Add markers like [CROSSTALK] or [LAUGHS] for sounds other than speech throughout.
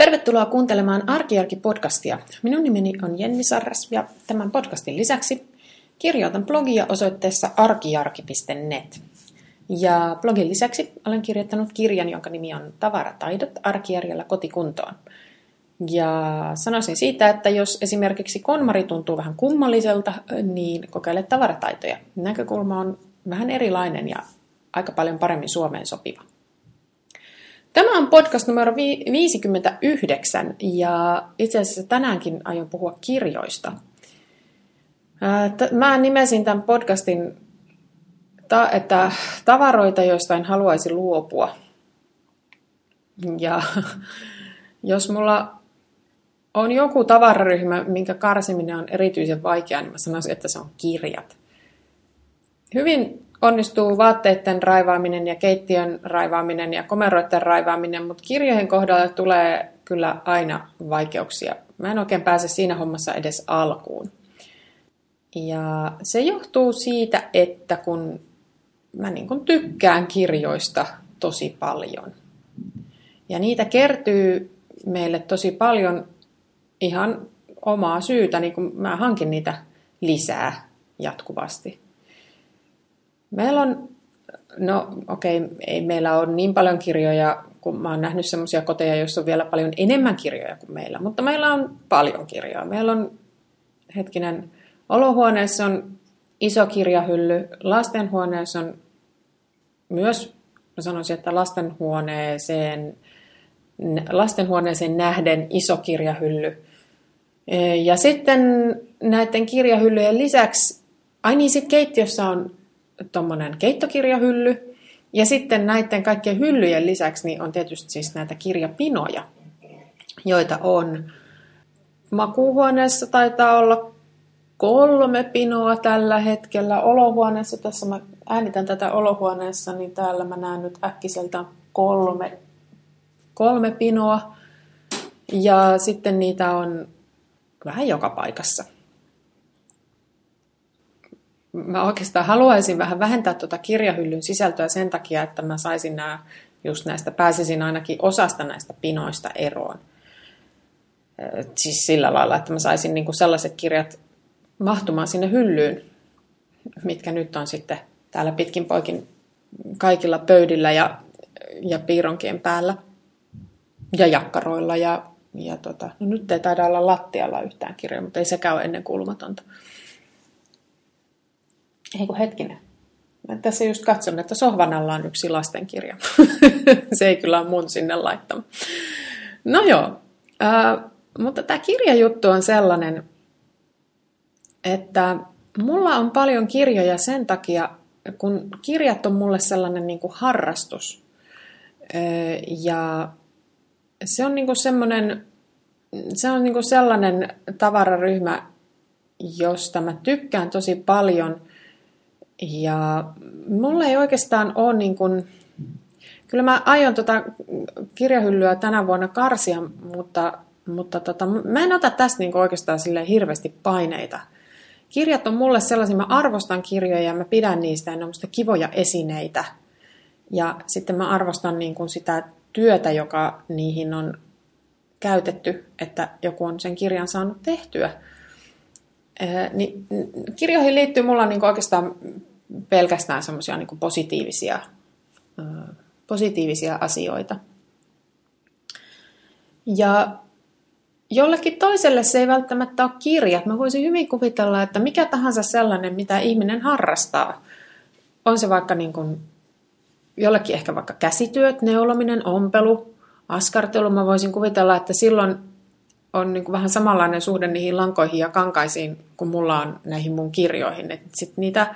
Tervetuloa kuuntelemaan Arkijärki-podcastia. Minun nimeni on Jenni Sarras ja tämän podcastin lisäksi kirjoitan blogia osoitteessa arkijarki.net. Ja blogin lisäksi olen kirjoittanut kirjan, jonka nimi on Tavarataidot arkijärjellä kotikuntoon. Ja sanoisin siitä, että jos esimerkiksi konmari tuntuu vähän kummalliselta, niin kokeile tavarataitoja. Näkökulma on vähän erilainen ja aika paljon paremmin Suomeen sopiva. Tämä on podcast numero 59 ja itse asiassa tänäänkin aion puhua kirjoista. Mä nimesin tämän podcastin, että tavaroita, joista en haluaisi luopua. Ja [LAUGHS] jos mulla on joku tavararyhmä, minkä karsiminen on erityisen vaikeaa, niin mä sanoisin, että se on kirjat. Hyvin onnistuu vaatteiden raivaaminen ja keittiön raivaaminen ja komeroiden raivaaminen, mutta kirjojen kohdalla tulee kyllä aina vaikeuksia. Mä en oikein pääse siinä hommassa edes alkuun. Ja se johtuu siitä, että kun mä niin kun tykkään kirjoista tosi paljon. Ja niitä kertyy meille tosi paljon ihan omaa syytä, niin kun mä hankin niitä lisää jatkuvasti. Meillä on, no okei, okay, ei meillä ole niin paljon kirjoja, kun mä oon nähnyt semmoisia koteja, joissa on vielä paljon enemmän kirjoja kuin meillä, mutta meillä on paljon kirjoja. Meillä on, hetkinen, olohuoneessa on iso kirjahylly, lastenhuoneessa on myös, mä sanoisin, että lastenhuoneeseen, lastenhuoneeseen nähden iso kirjahylly. Ja sitten näiden kirjahyllyjen lisäksi, ai niin, sitten keittiössä on tuommoinen keittokirjahylly. Ja sitten näiden kaikkien hyllyjen lisäksi niin on tietysti siis näitä kirjapinoja, joita on. Makuuhuoneessa taitaa olla kolme pinoa tällä hetkellä. Olohuoneessa, tässä mä äänitän tätä olohuoneessa, niin täällä mä näen nyt äkkiseltä kolme, kolme pinoa. Ja sitten niitä on vähän joka paikassa mä oikeastaan haluaisin vähän vähentää tuota kirjahyllyn sisältöä sen takia, että mä saisin nämä, just näistä, pääsisin ainakin osasta näistä pinoista eroon. Siis sillä lailla, että mä saisin niin sellaiset kirjat mahtumaan sinne hyllyyn, mitkä nyt on sitten täällä pitkin poikin kaikilla pöydillä ja, ja piironkien päällä ja jakkaroilla. Ja, ja tota, no nyt ei taida olla lattialla yhtään kirjaa, mutta ei sekään ole ennen kuulumatonta. Ei kun hetkinen. Mä tässä just katson, että sohvan alla on yksi lastenkirja. [LAUGHS] se ei kyllä ole mun sinne laittama. No joo, äh, mutta tämä kirjajuttu on sellainen, että mulla on paljon kirjoja sen takia, kun kirjat on mulle sellainen niin kuin harrastus. Ja se on niin kuin semmoinen, se on niin kuin sellainen tavararyhmä, josta mä tykkään tosi paljon – ja mulla ei oikeastaan ole niin kuin, kyllä mä aion tota kirjahyllyä tänä vuonna karsia, mutta, mutta tota, mä en ota tästä niin oikeastaan sille hirveästi paineita. Kirjat on mulle sellaisia, mä arvostan kirjoja ja mä pidän niistä ja ne on kivoja esineitä. Ja sitten mä arvostan niin kuin sitä työtä, joka niihin on käytetty, että joku on sen kirjan saanut tehtyä. Niin, kirjoihin liittyy mulla niin oikeastaan pelkästään semmoisia niin positiivisia, positiivisia asioita. Ja jollekin toiselle se ei välttämättä ole kirjat. Mä voisin hyvin kuvitella, että mikä tahansa sellainen, mitä ihminen harrastaa, on se vaikka niin kuin, jollekin ehkä vaikka käsityöt, neulominen, ompelu, askartelu. Mä voisin kuvitella, että silloin on niin kuin vähän samanlainen suhde niihin lankoihin ja kankaisiin kuin mulla on näihin mun kirjoihin. Että sit niitä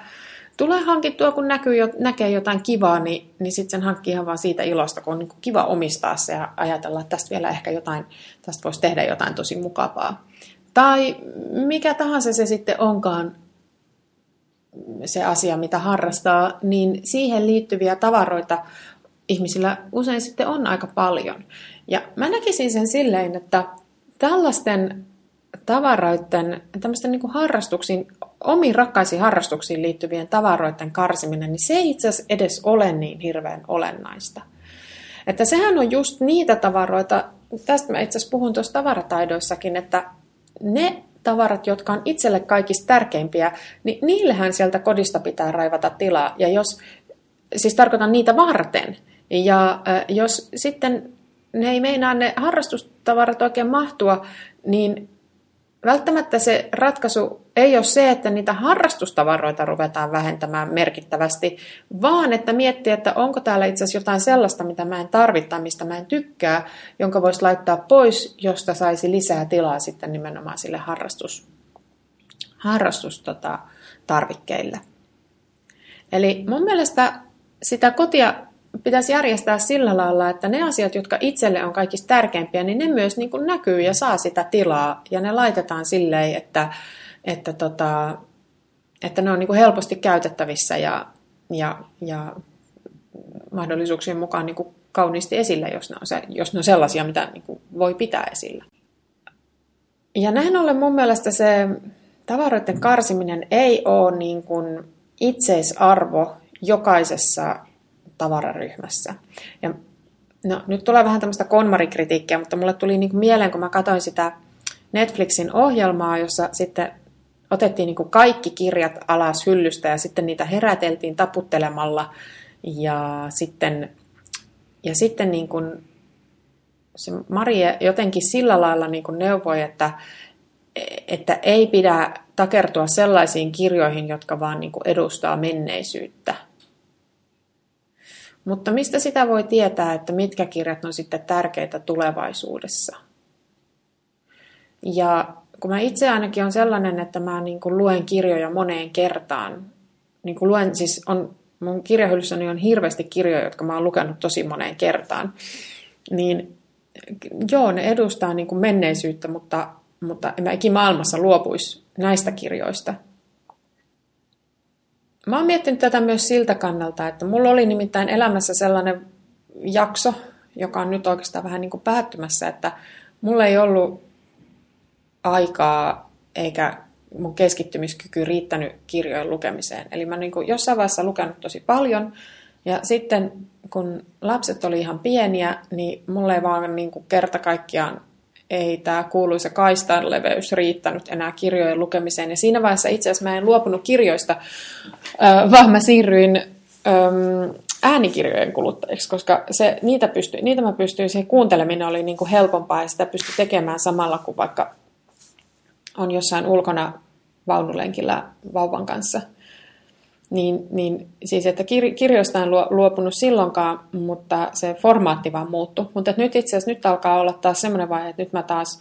tulee hankittua, kun näkyy, näkee jotain kivaa, niin, niin sitten sen hankkii ihan vaan siitä ilosta, kun on niin kiva omistaa se ja ajatella, että tästä vielä ehkä jotain, tästä voisi tehdä jotain tosi mukavaa. Tai mikä tahansa se sitten onkaan se asia, mitä harrastaa, niin siihen liittyviä tavaroita ihmisillä usein sitten on aika paljon. Ja mä näkisin sen silleen, että tällaisten tavaroiden, tämmöisten niin harrastuksiin, omiin rakkaisiin harrastuksiin liittyvien tavaroiden karsiminen, niin se ei itse asiassa edes ole niin hirveän olennaista. Että sehän on just niitä tavaroita, tästä mä itse asiassa puhun tuossa tavarataidoissakin, että ne tavarat, jotka on itselle kaikista tärkeimpiä, niin niillehän sieltä kodista pitää raivata tilaa. Ja jos, siis tarkoitan niitä varten. Ja jos sitten ne ei meinaa ne harrastustavarat oikein mahtua, niin välttämättä se ratkaisu ei ole se, että niitä harrastustavaroita ruvetaan vähentämään merkittävästi, vaan että miettiä, että onko täällä itse asiassa jotain sellaista, mitä mä en tarvita, mistä mä en tykkää, jonka voisi laittaa pois, josta saisi lisää tilaa sitten nimenomaan sille harrastus, harrastus tota. Eli mun mielestä sitä kotia pitäisi järjestää sillä lailla, että ne asiat, jotka itselle on kaikista tärkeimpiä, niin ne myös niin kuin näkyy ja saa sitä tilaa. Ja ne laitetaan silleen, että, että, tota, että ne on niin kuin helposti käytettävissä ja, ja, ja mahdollisuuksien mukaan niin kuin kauniisti esillä, jos ne on, se, jos ne on sellaisia, mitä niin kuin voi pitää esillä. Ja näin ollen mun mielestä se tavaroiden karsiminen ei ole niin kuin itseisarvo jokaisessa tavararyhmässä. Ja no, nyt tulee vähän tämmöistä konmarikritiikkiä, mutta mulle tuli niin mieleen, kun mä katsoin sitä Netflixin ohjelmaa, jossa sitten otettiin niin kaikki kirjat alas hyllystä ja sitten niitä heräteltiin taputtelemalla. Ja sitten, ja sitten niin kuin se Marie jotenkin sillä lailla niin kuin neuvoi, että, että ei pidä takertua sellaisiin kirjoihin, jotka vaan niin kuin edustaa menneisyyttä. Mutta mistä sitä voi tietää, että mitkä kirjat on sitten tärkeitä tulevaisuudessa? Ja kun mä itse ainakin on sellainen, että mä niin kuin luen kirjoja moneen kertaan. Niin kuin luen, siis on, mun kirjahyllyssäni on hirveästi kirjoja, jotka mä oon lukenut tosi moneen kertaan. Niin joo, ne edustaa niin kuin menneisyyttä, mutta, mutta en mä ikinä maailmassa luopuisi näistä kirjoista. Mä oon miettinyt tätä myös siltä kannalta, että mulla oli nimittäin elämässä sellainen jakso, joka on nyt oikeastaan vähän niin kuin päättymässä, että mulla ei ollut aikaa eikä mun keskittymiskyky riittänyt kirjojen lukemiseen. Eli mä niin kuin jossain vaiheessa lukenut tosi paljon, ja sitten kun lapset oli ihan pieniä, niin mulle ei vaan niin kuin kerta kaikkiaan ei tämä kuuluisa kaistan leveys riittänyt enää kirjojen lukemiseen. Ja siinä vaiheessa itse asiassa mä en luopunut kirjoista, vaan mä siirryin äänikirjojen kuluttajiksi, koska se, niitä, pystyi, niitä mä pystyin, se kuunteleminen oli niin kuin helpompaa ja sitä pystyi tekemään samalla kuin vaikka on jossain ulkona vaunulenkillä vauvan kanssa. Niin, niin siis, että kir- kirjoista en luopunut silloinkaan, mutta se formaatti vaan muuttui. Mutta nyt itse asiassa nyt alkaa olla taas semmoinen vaihe, että nyt mä taas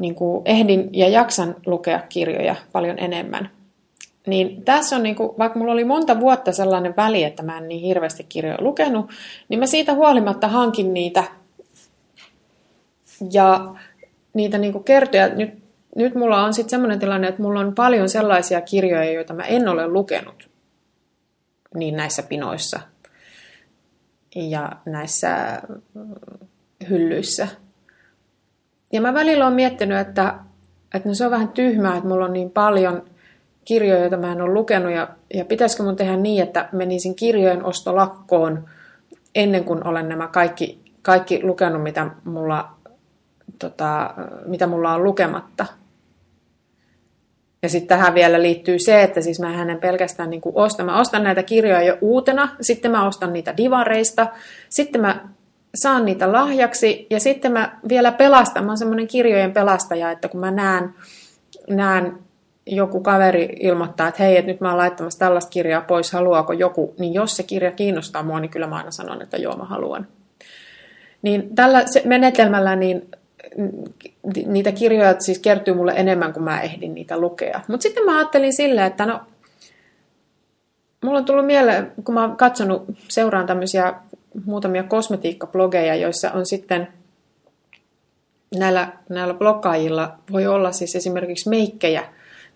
niin kuin ehdin ja jaksan lukea kirjoja paljon enemmän. Niin tässä on, niin kuin, vaikka mulla oli monta vuotta sellainen väli, että mä en niin hirveästi kirjoja lukenut, niin mä siitä huolimatta hankin niitä. Ja niitä niin kuin kertoja, nyt nyt mulla on sitten semmoinen tilanne, että mulla on paljon sellaisia kirjoja, joita mä en ole lukenut niin näissä pinoissa ja näissä hyllyissä. Ja mä välillä olen miettinyt, että, että no se on vähän tyhmää, että mulla on niin paljon kirjoja, joita mä en ole lukenut, ja, ja pitäisikö mun tehdä niin, että menisin kirjojen ostolakkoon ennen kuin olen nämä kaikki, kaikki lukenut, mitä mulla, tota, mitä mulla on lukematta – ja sitten tähän vielä liittyy se, että siis mä en pelkästään niin kuin osta. Mä ostan näitä kirjoja jo uutena, sitten mä ostan niitä divareista, sitten mä saan niitä lahjaksi ja sitten mä vielä pelastan. Mä oon semmoinen kirjojen pelastaja, että kun mä näen, näen joku kaveri ilmoittaa, että hei, että nyt mä oon laittamassa tällaista kirjaa pois, haluaako joku, niin jos se kirja kiinnostaa mua, niin kyllä mä aina sanon, että joo, mä haluan. Niin tällä menetelmällä niin niitä kirjoja siis kertyy mulle enemmän kuin mä ehdin niitä lukea. Mutta sitten mä ajattelin silleen, että no, mulla on tullut mieleen, kun mä oon katsonut, seuraan tämmöisiä muutamia kosmetiikkablogeja, joissa on sitten näillä, näillä blokkaajilla voi olla siis esimerkiksi meikkejä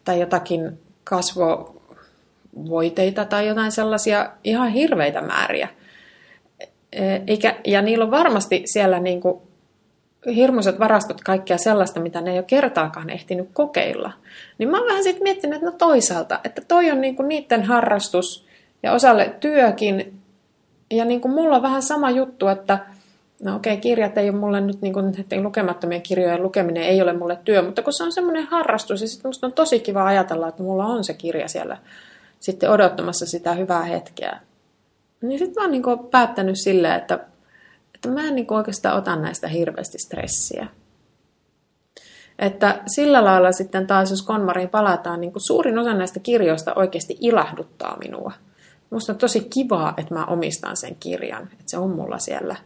tai jotakin kasvovoiteita tai jotain sellaisia ihan hirveitä määriä. E, eikä, ja niillä on varmasti siellä niin kuin hirmuiset varastot kaikkea sellaista, mitä ne ei ole kertaakaan ehtinyt kokeilla. Niin mä oon vähän sitten miettinyt, että no toisaalta, että toi on niinku niiden harrastus ja osalle työkin. Ja niinku mulla on vähän sama juttu, että, No okei, kirjat ei ole mulle nyt, niin kuin, että lukemattomien kirjojen lukeminen ei ole mulle työ, mutta kun se on semmoinen harrastus, ja sitten musta on tosi kiva ajatella, että mulla on se kirja siellä sitten odottamassa sitä hyvää hetkeä. Niin sitten mä oon niin kuin päättänyt silleen, että mä en niin oikeastaan ota näistä hirveästi stressiä. Että sillä lailla sitten taas, jos Konmariin palataan, niin kuin suurin osa näistä kirjoista oikeasti ilahduttaa minua. Musta on tosi kivaa, että mä omistan sen kirjan, että se on mulla siellä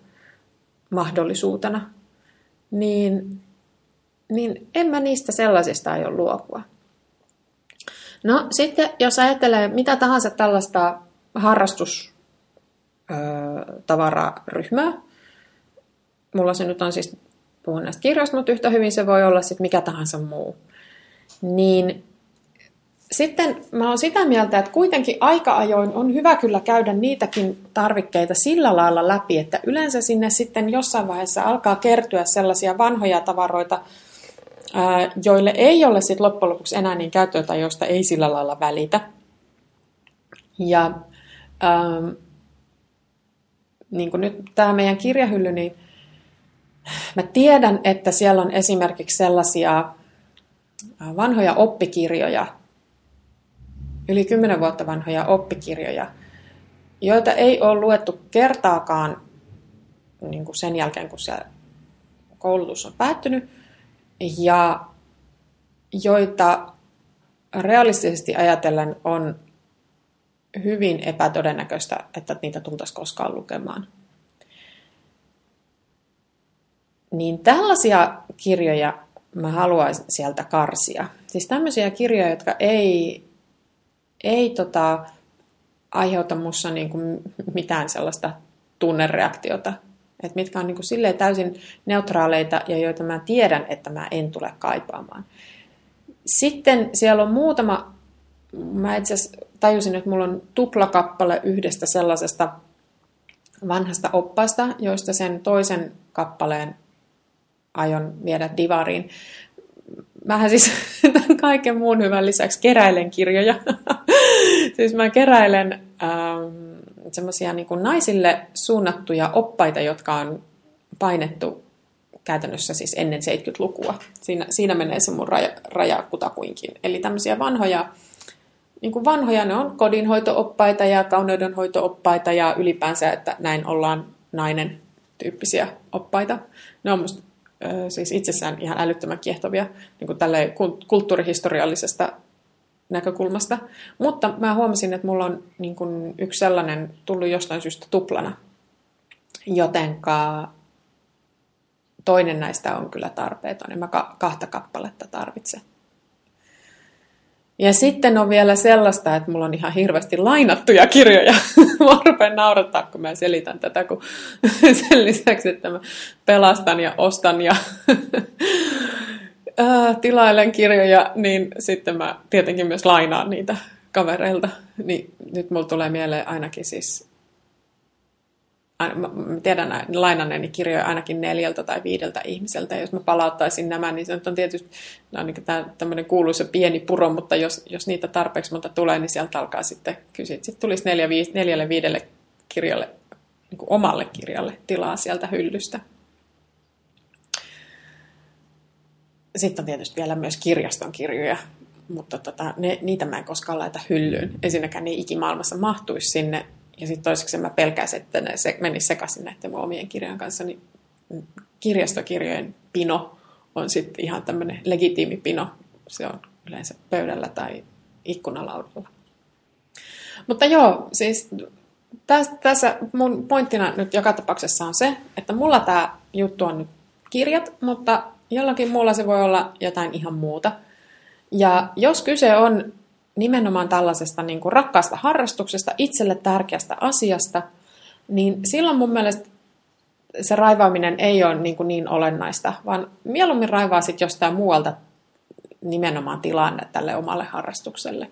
mahdollisuutena. Niin, niin en mä niistä sellaisista aio luopua. No sitten, jos ajattelee mitä tahansa tällaista harrastustavararyhmää, mulla se nyt on siis puhun näistä kirjoista, mutta yhtä hyvin se voi olla sitten mikä tahansa muu. Niin sitten mä oon sitä mieltä, että kuitenkin aika ajoin on hyvä kyllä käydä niitäkin tarvikkeita sillä lailla läpi, että yleensä sinne sitten jossain vaiheessa alkaa kertyä sellaisia vanhoja tavaroita, joille ei ole sitten loppujen lopuksi enää niin käyttöä tai joista ei sillä lailla välitä. Ja ähm, niin kuin nyt tämä meidän kirjahylly, niin Mä tiedän, että siellä on esimerkiksi sellaisia vanhoja oppikirjoja, yli 10 vuotta vanhoja oppikirjoja, joita ei ole luettu kertaakaan niin kuin sen jälkeen, kun se koulutus on päättynyt, ja joita realistisesti ajatellen on hyvin epätodennäköistä, että niitä tultaisiin koskaan lukemaan. Niin tällaisia kirjoja mä haluaisin sieltä karsia. Siis tämmöisiä kirjoja, jotka ei, ei tota, aiheuta mussa niinku mitään sellaista tunnereaktiota. Et mitkä on niinku silleen täysin neutraaleita ja joita mä tiedän, että mä en tule kaipaamaan. Sitten siellä on muutama, mä itse tajusin, että mulla on tuplakappale yhdestä sellaisesta vanhasta oppaasta, joista sen toisen kappaleen aion viedä divariin. Mähän siis [LAUGHS] tämän kaiken muun hyvän lisäksi keräilen kirjoja. [LAUGHS] siis mä keräilen ähm, semmoisia niin naisille suunnattuja oppaita, jotka on painettu käytännössä siis ennen 70-lukua. Siinä, siinä menee se mun raja, raja kutakuinkin. Eli tämmöisiä vanhoja, niin kuin vanhoja, ne on kodinhoitooppaita ja kauneudenhoitooppaita ja ylipäänsä, että näin ollaan nainen tyyppisiä oppaita. Ne on musta siis itsessään ihan älyttömän kiehtovia niin kuin tälle kulttuurihistoriallisesta näkökulmasta. Mutta mä huomasin, että mulla on niin kuin yksi sellainen tullut jostain syystä tuplana, jotenka toinen näistä on kyllä tarpeeton. En mä kahta kappaletta tarvitse. Ja sitten on vielä sellaista, että mulla on ihan hirveästi lainattuja kirjoja. [LAUGHS] mä rupean naurattaa, kun mä selitän tätä, kun [LAUGHS] sen lisäksi, että mä pelastan ja ostan ja [LAUGHS] tilailen kirjoja, niin sitten mä tietenkin myös lainaan niitä kavereilta. Niin nyt mulla tulee mieleen ainakin siis tiedän lainanneeni kirjoja ainakin neljältä tai viideltä ihmiseltä. Ja jos mä palauttaisin nämä, niin se on tietysti on niin tämmöinen kuuluisa pieni puro, mutta jos, jos niitä tarpeeksi monta tulee, niin sieltä alkaa sitten kysyä. Sitten tulisi neljä, viisi, neljälle viidelle kirjalle, niin kuin omalle kirjalle tilaa sieltä hyllystä. Sitten on tietysti vielä myös kirjaston kirjoja, mutta tota, ne, niitä mä en koskaan laita hyllyyn. Ensinnäkään ne ikimaailmassa mahtuisi sinne ja sitten toiseksi mä pelkäsin, että ne se, menisi sekaisin näiden mun omien kirjojen kanssa, niin kirjastokirjojen pino on sitten ihan tämmöinen legitiimi pino. Se on yleensä pöydällä tai ikkunalaudalla. Mutta joo, siis tässä, tässä mun pointtina nyt joka tapauksessa on se, että mulla tämä juttu on nyt kirjat, mutta jollakin muulla se voi olla jotain ihan muuta. Ja jos kyse on nimenomaan tällaisesta niin kuin rakkaasta harrastuksesta, itselle tärkeästä asiasta, niin silloin mun mielestä se raivaaminen ei ole niin, kuin niin olennaista, vaan mieluummin raivaa sitten jostain muualta nimenomaan tilanne tälle omalle harrastukselle.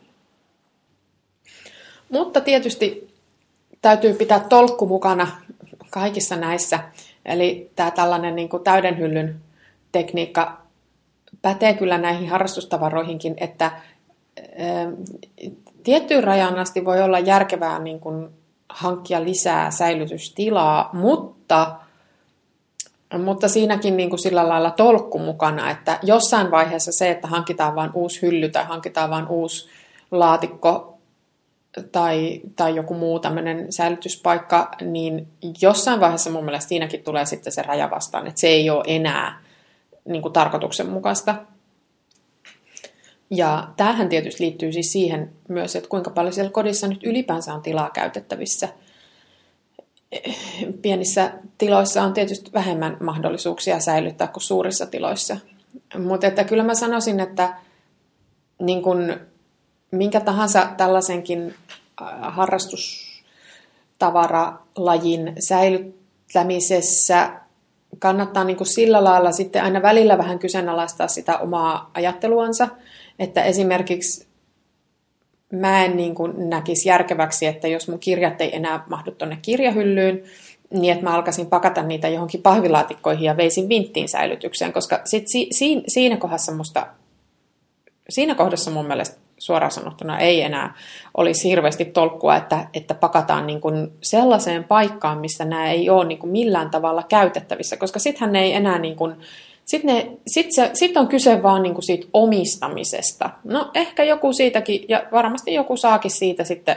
Mutta tietysti täytyy pitää tolkku mukana kaikissa näissä. Eli tämä tällainen niin kuin täyden hyllyn tekniikka pätee kyllä näihin harrastustavaroihinkin, että tiettyyn rajan asti voi olla järkevää niin kuin hankkia lisää säilytystilaa, mutta mutta siinäkin niin kuin sillä lailla tolkku mukana, että jossain vaiheessa se, että hankitaan vain uusi hylly tai hankitaan vain uusi laatikko tai, tai joku muu tämmöinen säilytyspaikka, niin jossain vaiheessa mun mielestä siinäkin tulee sitten se raja vastaan, että se ei ole enää niin kuin tarkoituksenmukaista. Ja tämähän tietysti liittyy siis siihen myös, että kuinka paljon siellä kodissa nyt ylipäänsä on tilaa käytettävissä. Pienissä tiloissa on tietysti vähemmän mahdollisuuksia säilyttää kuin suurissa tiloissa. Mutta että kyllä mä sanoisin, että niin kun minkä tahansa tällaisenkin harrastustavaralajin säilyttämisessä kannattaa niin kuin sillä lailla sitten aina välillä vähän kyseenalaistaa sitä omaa ajatteluansa, että esimerkiksi mä en niin kuin näkisi järkeväksi, että jos mun kirjat ei enää mahdu tuonne kirjahyllyyn, niin että mä alkaisin pakata niitä johonkin pahvilaatikkoihin ja veisin vinttiin säilytykseen, koska sit si, si, siinä kohdassa musta, siinä kohdassa mun mielestä suoraan sanottuna ei enää olisi hirveästi tolkkua, että, että pakataan niin kuin sellaiseen paikkaan, missä nämä ei ole niin kuin millään tavalla käytettävissä, koska sittenhän ne ei enää niin kuin, sit ne, sit se, sit on kyse vaan niin kuin siitä omistamisesta. No ehkä joku siitäkin, ja varmasti joku saakin siitä sitten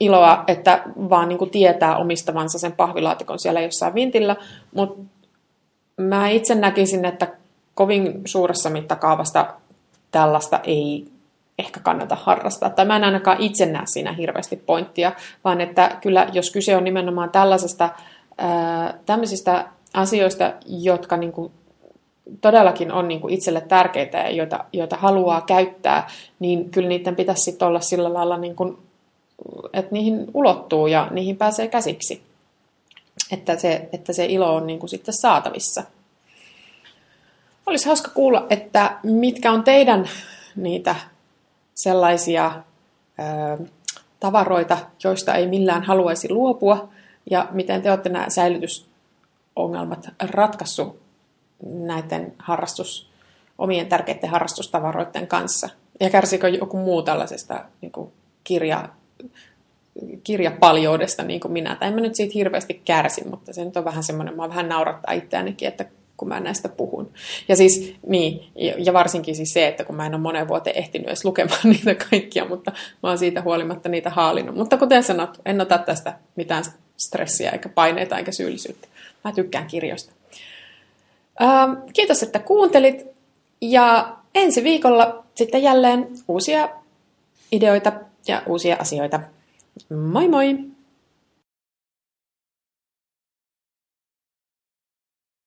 iloa, että vaan niin kuin tietää omistavansa sen pahvilaatikon siellä jossain vintillä, mutta mä itse näkisin, että kovin suuressa mittakaavasta tällaista ei ehkä kannata harrastaa. Tai mä en ainakaan itse näe siinä hirveästi pointtia, vaan että kyllä jos kyse on nimenomaan tällaisesta, tämmöisistä asioista, jotka niin kuin todellakin on niin kuin itselle tärkeitä ja joita, joita haluaa käyttää, niin kyllä niiden pitäisi sitten olla sillä lailla, niin kuin, että niihin ulottuu ja niihin pääsee käsiksi. Että se, että se ilo on niin kuin sitten saatavissa. Olisi hauska kuulla, että mitkä on teidän niitä sellaisia ö, tavaroita, joista ei millään haluaisi luopua, ja miten te olette nämä säilytysongelmat ratkaissut näiden harrastus, omien tärkeiden harrastustavaroiden kanssa. Ja kärsikö joku muu tällaisesta niin kuin kirja, kirjapaljoudesta niin kuin minä. Tai en mä nyt siitä hirveästi kärsi, mutta se nyt on vähän semmoinen, mä vähän naurattaa itseäänikin, että kun mä näistä puhun. Ja siis, niin, ja varsinkin siis se, että kun mä en ole moneen vuoteen ehtinyt edes lukemaan [LAUGHS] niitä kaikkia, mutta mä oon siitä huolimatta niitä haalinut. Mutta kuten sanot, en ota tästä mitään stressiä eikä paineita eikä syyllisyyttä. Mä tykkään kirjoista. Ähm, kiitos, että kuuntelit. Ja ensi viikolla sitten jälleen uusia ideoita ja uusia asioita. Moi moi!